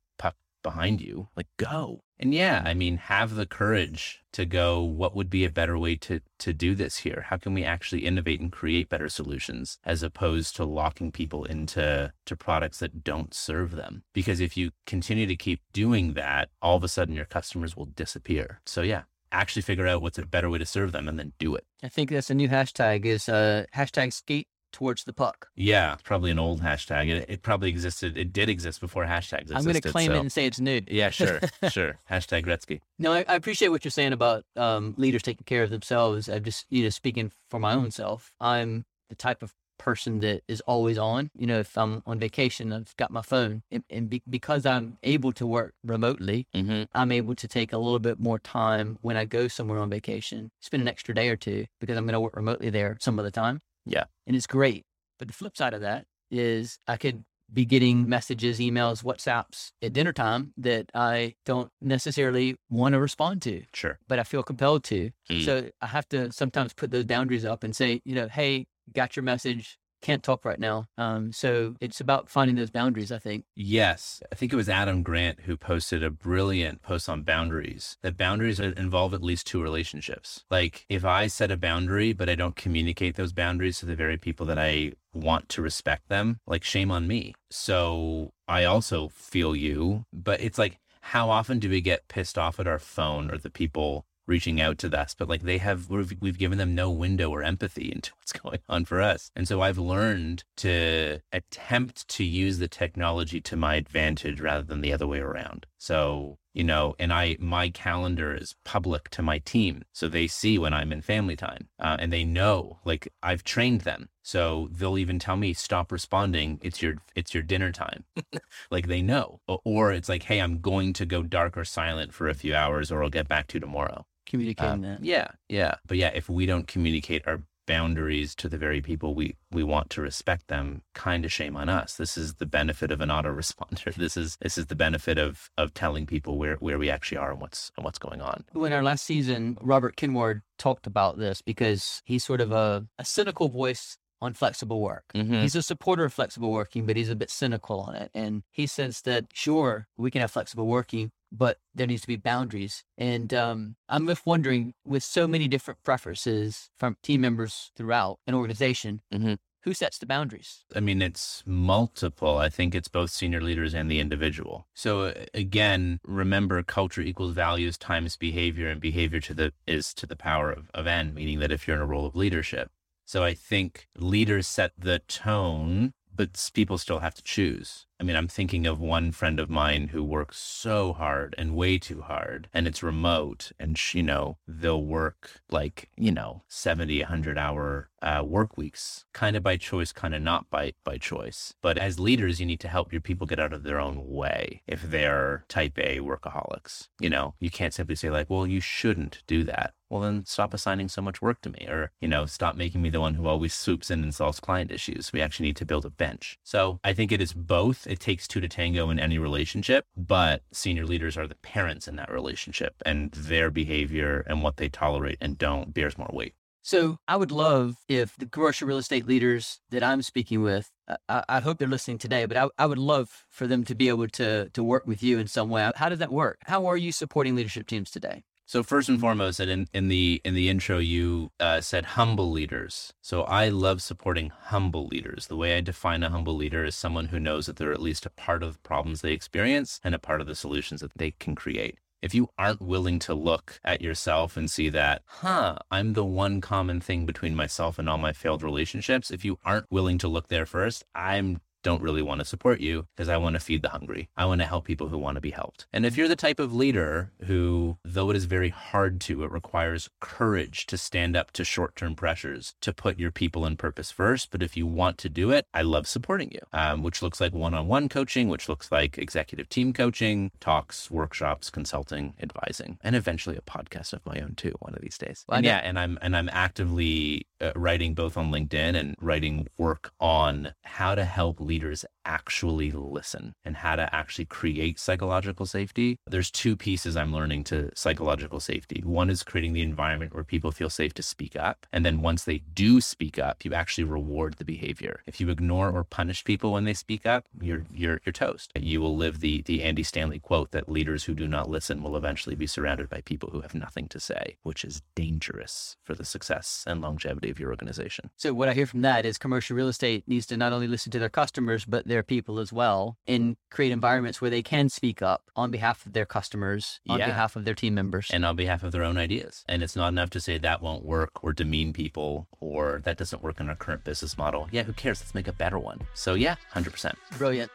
behind you. Like, go. And yeah, I mean, have the courage to go, what would be a better way to, to do this here? How can we actually innovate and create better solutions as opposed to locking people into to products that don't serve them? Because if you continue to keep doing that, all of a sudden your customers will disappear. So yeah, actually figure out what's a better way to serve them and then do it. I think that's a new hashtag is uh, hashtag skate towards the puck. Yeah, it's probably an old hashtag. It, it probably existed. It did exist before hashtags existed. I'm going to claim so. it and say it's new. Yeah, sure, <laughs> sure. Hashtag Gretzky. No, I, I, appreciate what you're saying about um, leaders taking care of themselves. I'm just, you know, speaking for my own self. I'm the type of person that is always on. You know, if I'm on vacation, I've got my phone, and, and be, because I'm able to work remotely, mm-hmm. I'm able to take a little bit more time when I go somewhere on vacation, spend an extra day or two because I'm going to work remotely there some of the time. Yeah, and it's great. But the flip side of that is I could be getting messages, emails, WhatsApps at dinner time that I don't necessarily want to respond to. Sure. But I feel compelled to. Mm. So I have to sometimes put those boundaries up and say, you know, hey, got your message can't talk right now. Um, so it's about finding those boundaries, I think. Yes. I think it was Adam Grant who posted a brilliant post on boundaries that boundaries involve at least two relationships. Like if I set a boundary, but I don't communicate those boundaries to the very people that I want to respect them, like shame on me. So I also feel you, but it's like, how often do we get pissed off at our phone or the people reaching out to us, but like they have, we've, we've given them no window or empathy <laughs> into what's going on for us. And so I've learned to attempt to use the technology to my advantage rather than the other way around. So you know, and I, my calendar is public to my team. So they see when I'm in family time uh, and they know, like I've trained them. So they'll even tell me, stop responding. It's your, it's your dinner time. <laughs> like they know, or it's like, Hey, I'm going to go dark or silent for a few hours or I'll get back to you tomorrow. Communicating that. Yeah. Yeah. But yeah, if we don't communicate our boundaries to the very people we, we want to respect them, kind of shame on us. This is the benefit of an autoresponder. <laughs> This is this is the benefit of of telling people where, where we actually are and what's and what's going on. In our last season, Robert Kinward talked about this because he's sort of a, a cynical voice on flexible work. Mm-hmm. He's a supporter of flexible working, but he's a bit cynical on it. And he says that sure, we can have flexible working, but there needs to be boundaries. And um, I'm just wondering, with so many different preferences from team members throughout an organization, mm-hmm. who sets the boundaries? I mean, it's multiple. I think it's both senior leaders and the individual. So again, remember, culture equals values times behavior, and behavior to the is to the power of, of n, meaning that if you're in a role of leadership. So I think leaders set the tone, but people still have to choose. I mean, I'm thinking of one friend of mine who works so hard and way too hard, and it's remote. And, you know, they'll work like, you know, 70, 100 hour uh, work weeks, kind of by choice, kind of not by, by choice. But as leaders, you need to help your people get out of their own way if they're type A workaholics. You know, you can't simply say, like, well, you shouldn't do that well then stop assigning so much work to me or you know stop making me the one who always swoops in and solves client issues we actually need to build a bench so i think it is both it takes two to tango in any relationship, but senior leaders are the parents in that relationship and their behavior and what they tolerate and don't bears more weight. So I would love if the commercial real estate leaders that I'm speaking with, I, I hope they're listening today, but I, I, would love for them to be able to to work with you in some way. How does that work? How are you supporting leadership teams today? So first and foremost, in, in the in the intro, you uh, said humble leaders. So I love supporting humble leaders. The way I define a humble leader is someone who knows that they're at least a part of the problems they experience and a part of the solutions that they can create. If you aren't willing to look at yourself and see that, huh, I'm the one common thing between myself and all my failed relationships. If you aren't willing to look there first, I'm don't really want to support you because I want to feed the hungry. I want to help people who want to be helped. And if you're the type of leader who, though it is very hard to, it requires courage to stand up to short term pressures, to put your people and purpose first. But if you want to do it, I love supporting you, um, which looks like one on one coaching, which looks like executive team coaching, talks, workshops, consulting, advising, and eventually a podcast of my own too, one of these days. Well, and yeah, and I'm and I'm actively uh, writing both on LinkedIn and writing work on how to help leaders leaders actually listen and how to actually create psychological safety. There's two pieces I'm learning to psychological safety. One is creating the environment where people feel safe to speak up, and then once they do speak up, you actually reward the behavior. If you ignore or punish people when they speak up, you're you're you're toast. You will live the the Andy Stanley quote that leaders who do not listen will eventually be surrounded by people who have nothing to say, which is dangerous for the success and longevity of your organization. So what I hear from that is commercial real estate needs to not only listen to their customers but their people as well, and create environments where they can speak up on behalf of their customers, on Yeah. behalf of their team members. and on behalf of their own ideas. And it's not enough to say that won't work or demean people or that doesn't work in our current business model. Yeah, who cares? Let's make a better one. So yeah, 100%. Brilliant.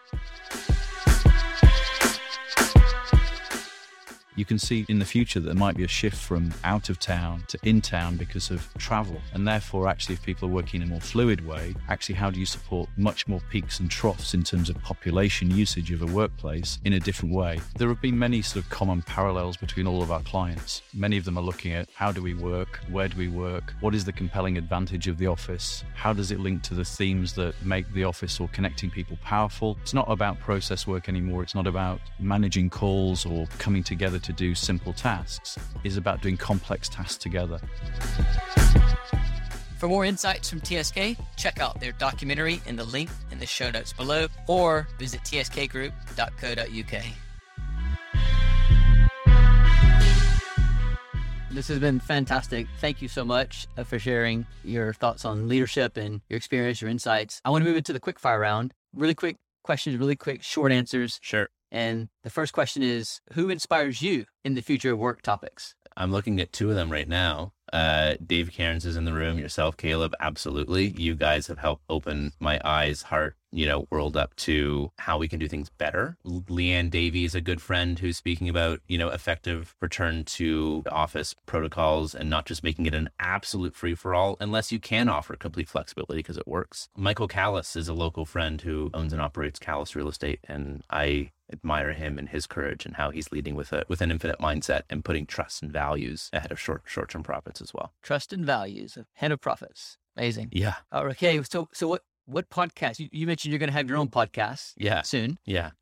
You can see in the future that there might be a shift from out of town to in town because of travel. And therefore, actually, if people are working in a more fluid way, actually, how do you support much more peaks and troughs in terms of population usage of a workplace in a different way? There have been many sort of common parallels between all of our clients. Many of them are looking at how do we work? Where do we work? What is the compelling advantage of the office? How does it link to the themes that make the office or connecting people powerful? It's not about process work anymore. It's not about managing calls or coming together to do simple tasks. is about doing complex tasks together. For more insights from TSK, check out their documentary in the link in the show notes below or visit tskgroup.co.uk. This has been fantastic. Thank you so much uh, for sharing your thoughts on leadership and your experience, your insights. I want to move into the quick fire round. Really quick questions, really quick, short answers. Sure. And the first question is Who inspires you in the future of work topics? I'm looking at two of them right now. Uh, Dave Cairns is in the room. Yourself, Caleb, absolutely. You guys have helped open my eyes, heart, you know, world up to how we can do things better. Leanne Davey is a good friend who's speaking about, you know, effective return to office protocols and not just making it an absolute free for all, unless you can offer complete flexibility because it works. Michael Callis is a local friend who owns and operates Callis Real Estate, and I admire him and his courage and how he's leading with a with an infinite mindset and putting trust and values ahead of short short term profits as well. Trust and values, ahead of profits. Amazing. Yeah. Oh, okay. So, so what, what podcast? You, you mentioned you're going to have your own podcast Yeah. soon. Yeah.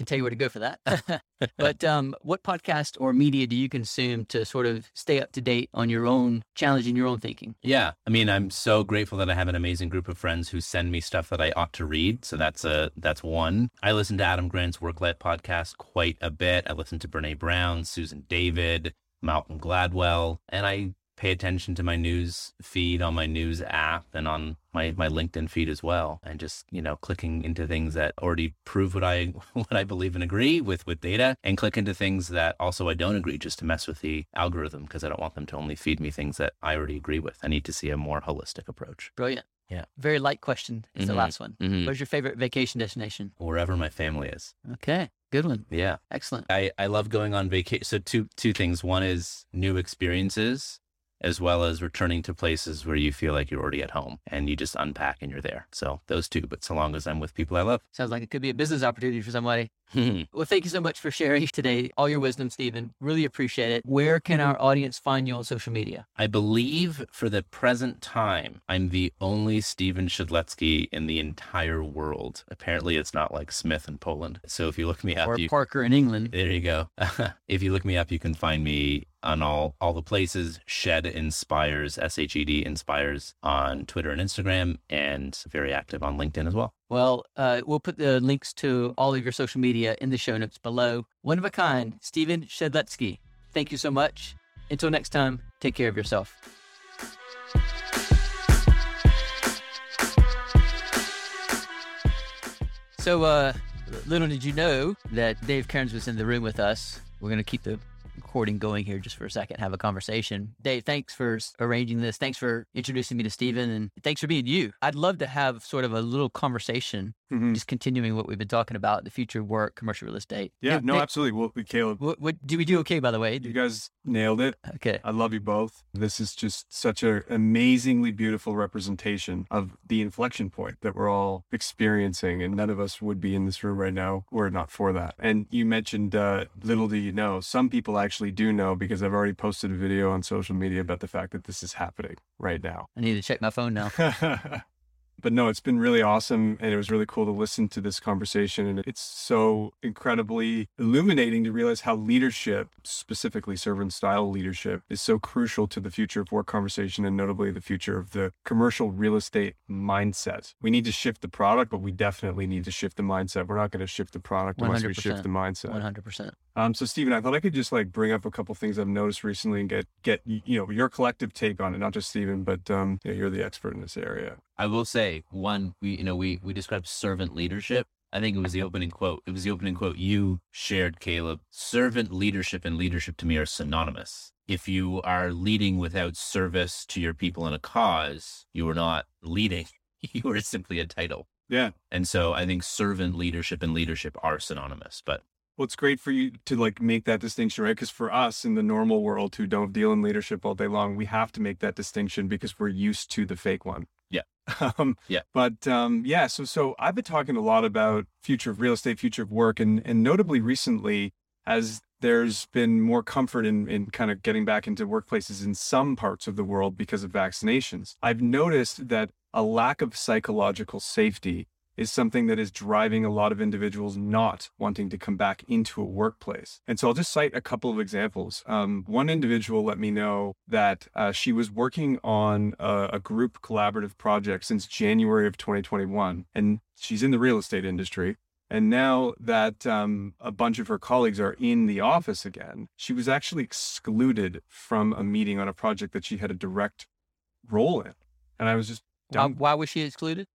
Can tell you where to go for that. <laughs> <laughs> but um, what podcast or media do you consume to sort of stay up to date on your own, challenging your own thinking? Yeah. I mean, I'm so grateful that I have an amazing group of friends who send me stuff that I ought to read. So that's a that's one. I listen to Adam Grant's Work Life podcast quite a bit. I listen to Brene Brown, Susan David, Malcolm Gladwell, and I pay attention to my news feed on my news app and on my, my LinkedIn feed as well. And just, you know, clicking into things that already prove what I <laughs> what I believe and agree with with data and click into things that also I don't agree just to mess with the algorithm because I don't want them to only feed me things that I already agree with. I need to see a more holistic approach. Brilliant. Yeah. Very light question. It's the Mhm. last one. Mm-hmm. Where's your favorite vacation destination? Wherever my family is. Okay. Good one. Yeah. Excellent. I, I love going on vacation. So two two things. One is new experiences, as well as returning to places where you feel like you're already at home and you just unpack and you're there. So those two. But so long as I'm with people I love. Sounds like it could be a business opportunity for somebody. <laughs> Well, thank you so much for sharing <laughs> today all your wisdom, Stephen. Really appreciate it. Where can mm-hmm. our audience find you on social media? I believe for the present time, I'm the only Stephen Shedletsky in the entire world. Apparently, it's not like Smith in Poland. So if you look me up, or you, Parker in England? there you go. <laughs> if you look me up, you can find me on all all the places. Shed Inspires, S H E D Inspires on Twitter and Instagram, and very active on LinkedIn as well. Well, uh, we'll put the links to all of your social media in the show notes below. One of a kind, Stephen Shedletsky. Thank you so much. Until next time, take care of yourself. So, uh, little did you know that Dave Cairns was in the room with us. We're going to keep the recording going here just for a second, have a conversation. Dave, thanks for arranging this. Thanks for introducing me to Stephen and thanks for being you. I'd love to have sort of a little conversation Mhm. just continuing what we've been talking about, the future of work, commercial real estate. Yeah, no, Nick, absolutely. Well, Caleb, What, what do we do? Okay, by the way. you guys nailed it. Okay. I love you both. This is just such an amazingly beautiful representation of the inflection point that we're all experiencing. And none of us would be in this room right now were it not for that. And you mentioned, uh, little do you know, some people actually do know because I've already posted a video on social media about the fact that this is happening right now. I need to check my phone now. <laughs> but no, it's been really awesome. And it was really cool to listen to this conversation. And it's so incredibly illuminating to realize how leadership, specifically servant style leadership, is so crucial to the future of work conversation and notably the future of the commercial real estate mindset. We need to shift the product, but we definitely need to shift the mindset. We're not going to shift the product unless we 100%. shift the mindset. 100%. Um, so Stephen, I thought I could just like bring up a couple things I've noticed recently and get get you know your collective take on it. Not just Stephen, but um, you know, you're the expert in this area. I will say one, we you know we we described servant leadership. I think it was the opening quote. It was the opening quote you shared, Caleb. Servant leadership and leadership to me are synonymous. If you are leading without service to your people and a cause, you are not leading. <laughs> You are simply a title. Yeah. And so I think servant leadership and leadership are synonymous. But Well, it's great for you to like make that distinction, right? Because for us in the normal world who don't deal in leadership all day long, we have to make that distinction because we're used to the fake one. Yeah. <laughs> um, Yeah. But um, yeah, so so I've been talking a lot about future of real estate, future of work, and and notably recently, as there's been more comfort in in kind of getting back into workplaces in some parts of the world because of vaccinations. I've noticed that a lack of psychological safety is something that is driving a lot of individuals not wanting to come back into a workplace. And so I'll just cite a couple of examples. Um, one individual let me know that uh, she was working on a, a group collaborative project since January of 2021, and she's in the real estate industry. And now that um, a bunch of her colleagues are in the office again, she was actually excluded from a meeting on a project that she had a direct role in. And I was just Why, why was she excluded?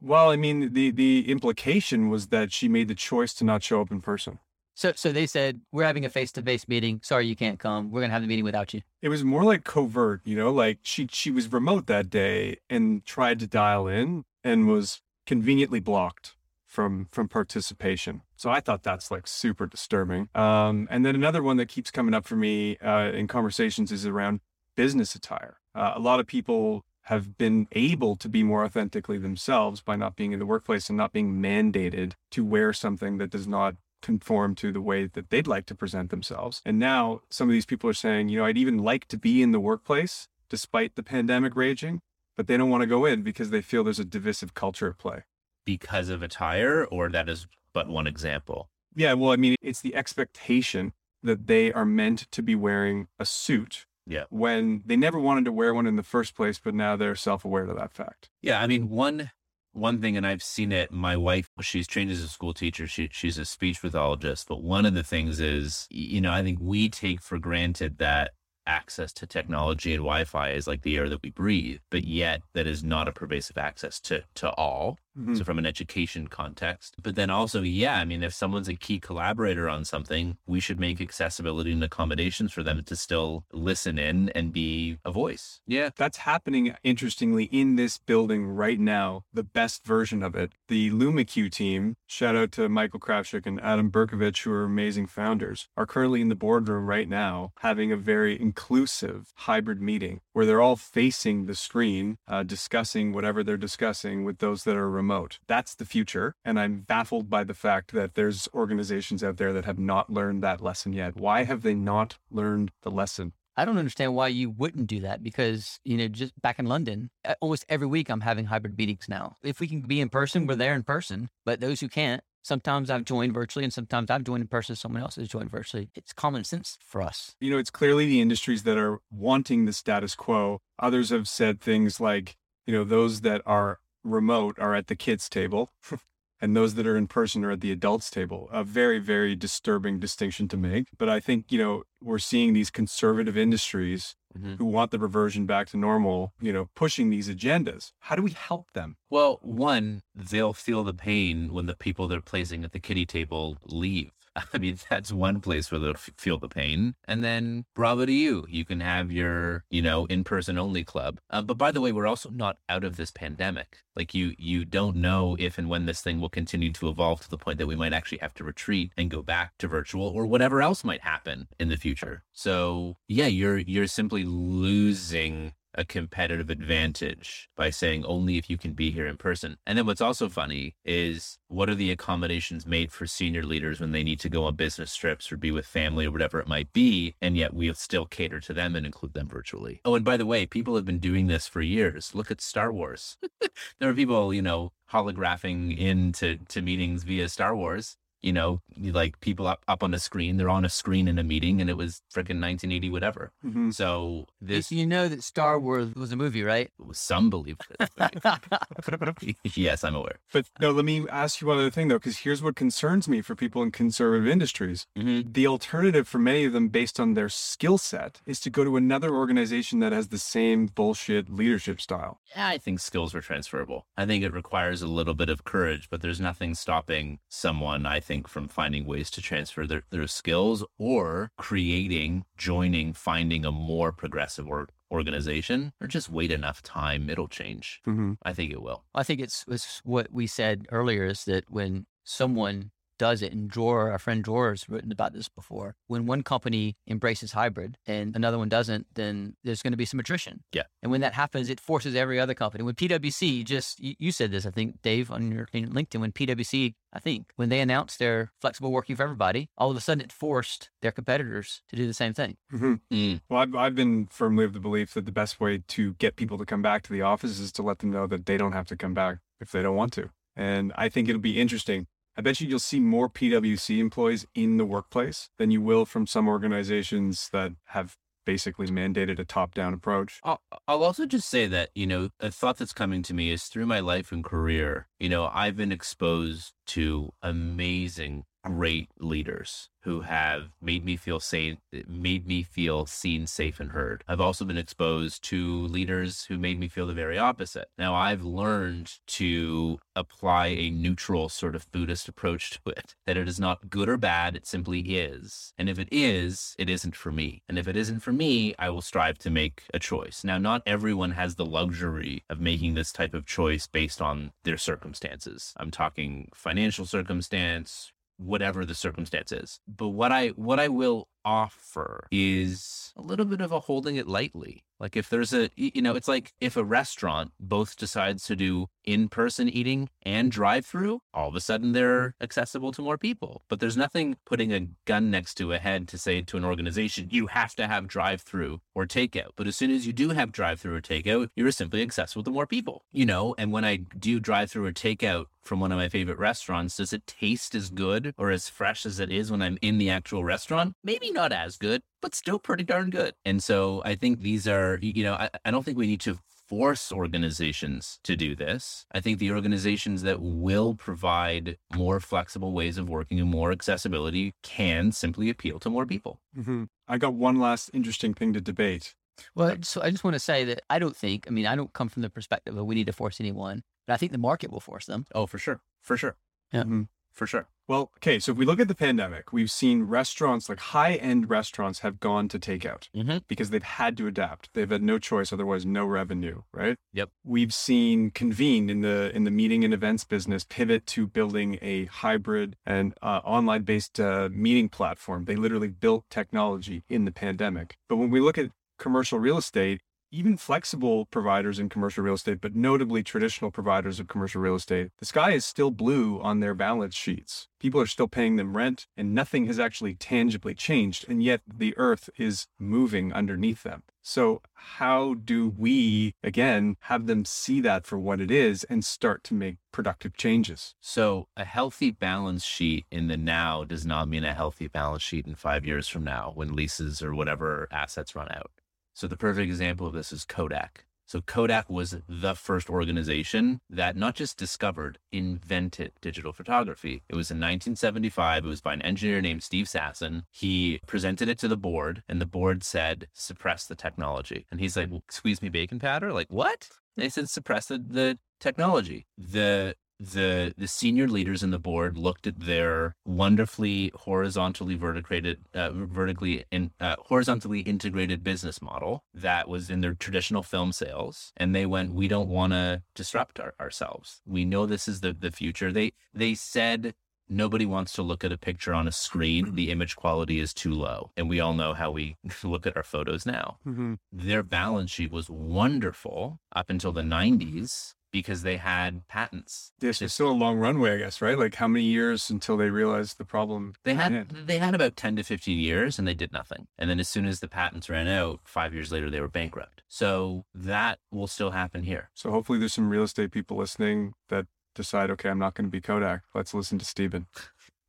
Well, I mean, the the implication was that she made the choice to not show up in person. So, so they said, we're having a face to face meeting. Sorry, you can't come. We're going to have the meeting without you. It was more like covert, you know, like she she was remote that day and tried to dial in and was conveniently blocked from from participation. So I thought that's like super disturbing. Um, and then another one that keeps coming up for me uh, in conversations is around business attire. Uh, a lot of people have been able to be more authentically themselves by not being in the workplace and not being mandated to wear something that does not conform to the way that they'd like to present themselves. And now some of these people are saying, you know, I'd even like to be in the workplace despite the pandemic raging, but they don't want to go in because they feel there's a divisive culture at play. because of attire, or that is but one example. Yeah, well, I mean, it's the expectation that they are meant to be wearing a suit Yeah. when they never wanted to wear one in the first place, but now they're self-aware of that fact. Yeah, I mean one one thing, and I've seen it. My wife, she's trained as a school teacher. She she's a speech pathologist. But one of the things is, you know, I think we take for granted that access to technology and Wi-Fi is like the air that we breathe, but yet that is not a pervasive access to to all. So from an education context, but then also, yeah, I mean, if someone's a key collaborator on something, we should make accessibility and accommodations for them to still listen in and be a voice. Yeah. That's happening, interestingly, in this building right now, the best version of it. The LumaQ team, shout out to Michael Kravchuk and Adam Berkovich, who are amazing founders, are currently in the boardroom right now having a very inclusive hybrid meeting where they're all facing the screen, uh, discussing whatever they're discussing with those that are remote. That's the future. And I'm baffled by the fact that there's organizations out there that have not learned that lesson yet. Why have they not learned the lesson? I don't understand why you wouldn't do that because, you know, just back in London, almost every week I'm having hybrid meetings now. If we can be in person, we're there in person. But those who can't, sometimes I've joined virtually and sometimes I've joined in person, someone else has joined virtually. It's common sense for us. you know, it's clearly the industries that are wanting the status quo. Others have said things like, you know, those that are remote are at the kids' table, <laughs> and those that are in person are at the adults' table. A very, very disturbing distinction to make. But I think, you know, we're seeing these conservative industries Mhm. who want the reversion back to normal, you know, pushing these agendas. How do we help them? Well, one, they'll feel the pain when the people they're placing at the kiddie table leave. <laughs> I mean, that's one place where they'll f- feel the pain. And then bravo to you. You can have your, you know, in person only club. Uh, but by the way, we're also not out of this pandemic. Like you, you don't know if and when this thing will continue to evolve to the point that we might actually have to retreat and go back to virtual or whatever else might happen in the future. So yeah, you're, you're simply losing a competitive advantage by saying only if you can be here in person. And then what's also funny is what are the accommodations made for senior leaders when they need to go on business trips or be with family or whatever it might be? And yet we still cater to them and include them virtually. Oh, and by the way, people have been doing this for years. Look at Star Wars. <laughs> there are people, you know, holographing into to meetings via Star Wars you know, like people up, up on the screen, they're on a screen in a meeting and it was freaking 1980, whatever. Mhm. So this, You know that Star Wars was a movie, right? some believe it. <laughs> <laughs> yes, I'm aware. But no, let me ask you one other thing though, because here's what concerns me for people in conservative industries. Mm-hmm. The alternative for many of them, based on their skill set, is to go to another organization that has the same bullshit leadership style. Yeah, I think skills are transferable. I think it requires a little bit of courage, but there's nothing stopping someone, I think, from finding ways to transfer their, their skills or creating, joining, finding a more progressive or organization or just wait enough time. It'll change. Mm-hmm. I think it will. I think it's, it's what we said earlier is that when someone does it, and Dror, our friend Dror has written about this before, when one company embraces hybrid and another one doesn't, then there's going to be some attrition. Yeah. And when that happens, it forces every other company. When PwC just, you, you said this, I think, Dave, on your LinkedIn, when PwC, I think, when they announced their flexible working for everybody, all of a sudden it forced their competitors to do the same thing. Mm-hmm. Mm. Well, I've, I've been firmly of the belief that the best way to get people to come back to the office is to let them know that they don't have to come back if they don't want to. And I think it'll be interesting. I bet you you'll see more PwC employees in the workplace than you will from some organizations that have basically mandated a top down approach. I'll, I'll also just say that, you know, a thought that's coming to me is through my life and career, you know, I've been exposed to amazing, great leaders who have made me feel sane, made me feel seen, safe, and heard. I've also been exposed to leaders who made me feel the very opposite. Now I've learned to apply a neutral sort of Buddhist approach to it, that it is not good or bad, it simply is. And if it is, it isn't for me. And if it isn't for me, I will strive to make a choice. Now, not everyone has the luxury of making this type of choice based on their circumstances. I'm talking financial circumstance, whatever the circumstance is. But what I what I will offer is a little bit of a holding it lightly. Like if there's a, you know, it's like if a restaurant both decides to do in-person eating and drive-through, all of a sudden they're accessible to more people. But there's nothing putting a gun next to a head to say to an organization, you have to have drive-through or takeout. But as soon as you do have drive-through or takeout, you're simply accessible to more people. You know, and when I do drive-through or takeout from one of my favorite restaurants, does it taste as good or as fresh as it is when I'm in the actual restaurant? Maybe not as good, but still pretty darn good. And so I think these are, you know, I, I don't think we need to force organizations to do this. I think the organizations that will provide more flexible ways of working and more accessibility can simply appeal to more people. Mm-hmm. I got one last interesting thing to debate. Well, so I just want to say that I don't think, I mean, I don't come from the perspective of we need to force anyone, but I think the market will force them. Oh, for sure. For sure. Yeah. Mhm. For sure. Well, okay, so if we look at the pandemic, we've seen restaurants, like high end restaurants, have gone to takeout Mhm. because they've had to adapt. They've had no choice, otherwise, no revenue, right? Yep. We've seen Convene in the in the meeting and events business pivot to building a hybrid and uh, online based uh, meeting platform. They literally built technology in the pandemic. But when we look at commercial real estate, even flexible providers in commercial real estate, but notably traditional providers of commercial real estate, the sky is still blue on their balance sheets. People are still paying them rent, and nothing has actually tangibly changed. And yet the earth is moving underneath them. So, how do we, again, have them see that for what it is and start to make productive changes? So a healthy balance sheet in the now does not mean a healthy balance sheet in five years from now when leases or whatever assets run out. So the perfect example of this is Kodak. So Kodak was the first organization that not just discovered, invented digital photography. It was in 1975. It was by an engineer named Steve Sasson. He presented it to the board and the board said, suppress the technology. And he's like, well, squeeze me bacon powder? Like what? They said, suppress the, the technology. The the the senior leaders in the board looked at their wonderfully horizontally vertically uh, vertically in, uh, horizontally integrated business model that was in their traditional film sales, and they went, "We don't want to disrupt our, ourselves. We know this is the the future." They they said nobody wants to look at a picture on a screen. <clears throat> The image quality is too low. And we all know how we <laughs> look at our photos now. Mm-hmm. Their balance sheet was wonderful up until the 90s because they had patents. Yes, there's still a long runway, I guess, right? Like how many years until they realized the problem? They had Yeah. they had about 10 to 15 years and they did nothing. And then as soon as the patents ran out, 5 years later they were bankrupt. So that will still happen here. So hopefully there's some real estate people listening that decide, okay, I'm not going to be Kodak. Let's listen to Stephen.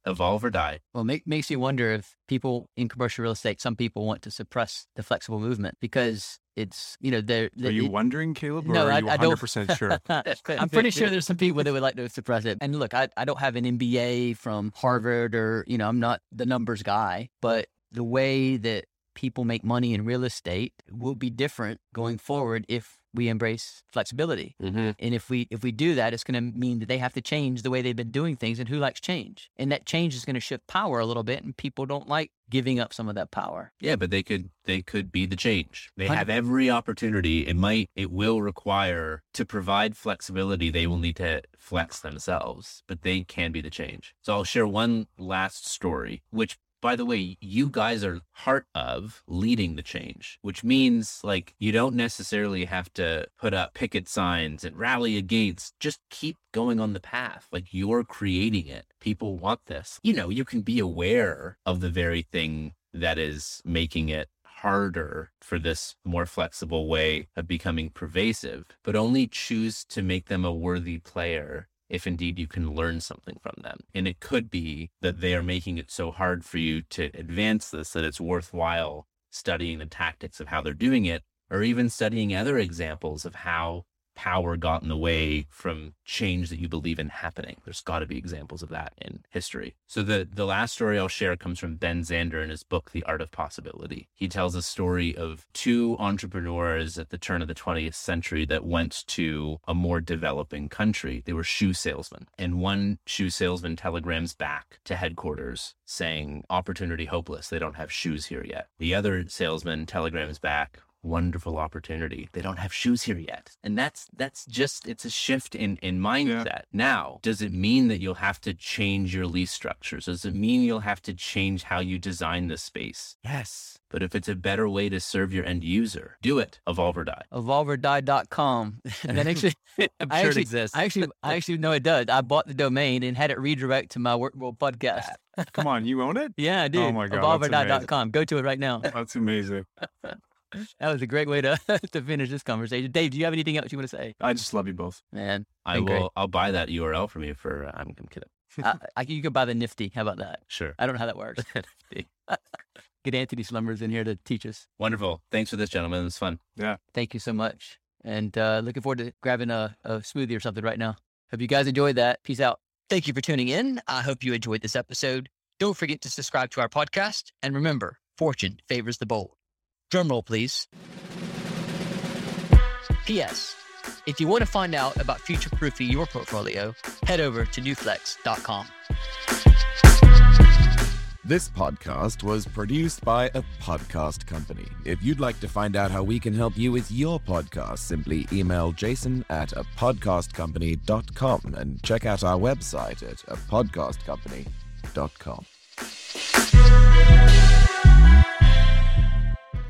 Evolve or die. Well, make, makes you wonder if people in commercial real estate, some people want to suppress the flexible movement because it's, you know, they're. Are you it- wondering, Caleb, or No, are I- you I don't- 100% sure? <laughs> I'm pretty sure there's some people that would like to suppress it. And look, I, I don't have an MBA from Harvard or, you know, I'm not the numbers guy, but the way that people make money in real estate will be different going forward if we embrace flexibility. Mm-hmm. And if we if we do that, it's going to mean that they have to change the way they've been doing things. And who likes change? And that change is going to shift power a little bit, and people don't like giving up some of that power. Yeah, but they could they could be the change. They Hundred- have every opportunity. It might it will require to provide flexibility. They will need to flex themselves, but they can be the change. So I'll share one last story, which by the way, you guys are part of leading the change, which means like you don't necessarily have to put up picket signs and rally against. Just keep going on the path. Like you're creating it. People want this. You know, you can be aware of the very thing that is making it harder for this more flexible way of becoming pervasive, but only choose to make them a worthy player if indeed you can learn something from them. And it could be that they are making it so hard for you to advance this that it's worthwhile studying the tactics of how they're doing it, or even studying other examples of how power got in the way from change that you believe in happening. There's got to be examples of that in history. So the the last story I'll share comes from Ben Zander in his book The Art of Possibility. He tells a story of two entrepreneurs at the turn of the 20th century that went to a more developing country. They were shoe salesmen, and one shoe salesman telegrams back to headquarters saying opportunity hopeless. They don't have shoes here yet. The other salesman telegrams back wonderful opportunity. They don't have shoes here yet. And that's that's just it's a shift in in mindset. Now, does it mean that you'll have to change your lease structures? Does it mean you'll have to change how you design the space? Yes. But if it's a better way to serve your end user, do it. Evolve or die. Evolveordie.com. <laughs> that <laughs> actually I'm I sure actually, it exists. I actually, I actually know it does. I bought the domain and had it redirect to my Work World podcast. Come on, you own it? <laughs> Yeah, I do. Oh my God, that's Evolveordie.com. Go to it right now. That's amazing. That was a great way to <laughs> to finish this conversation. Dave, do you have anything else you want to say? I just love you both. Man, I been great. will I'll buy that URL from you for uh, I'm, I'm kidding. <laughs> I, I, you could buy the Nifty. How about that? Sure. I don't know how that works. <laughs> Get Antony Slumbers in here to teach us. Wonderful. Thanks for this, gentlemen. It was fun. Yeah. Thank you so much. And uh, looking forward to grabbing a, a smoothie or something right now. Hope you guys enjoyed that. Peace out. Thank you for tuning in. I hope you enjoyed this episode. Don't forget to subscribe to our podcast. And remember, fortune favors the bold. Drum roll, please. P.S. If you want to find out about future proofing your portfolio, head over to newflex.com. This podcast was produced by a podcast company. If you'd like to find out how we can help you with your podcast, simply email jason at a podcastcompany.com and check out our website at a podcastcompany.com.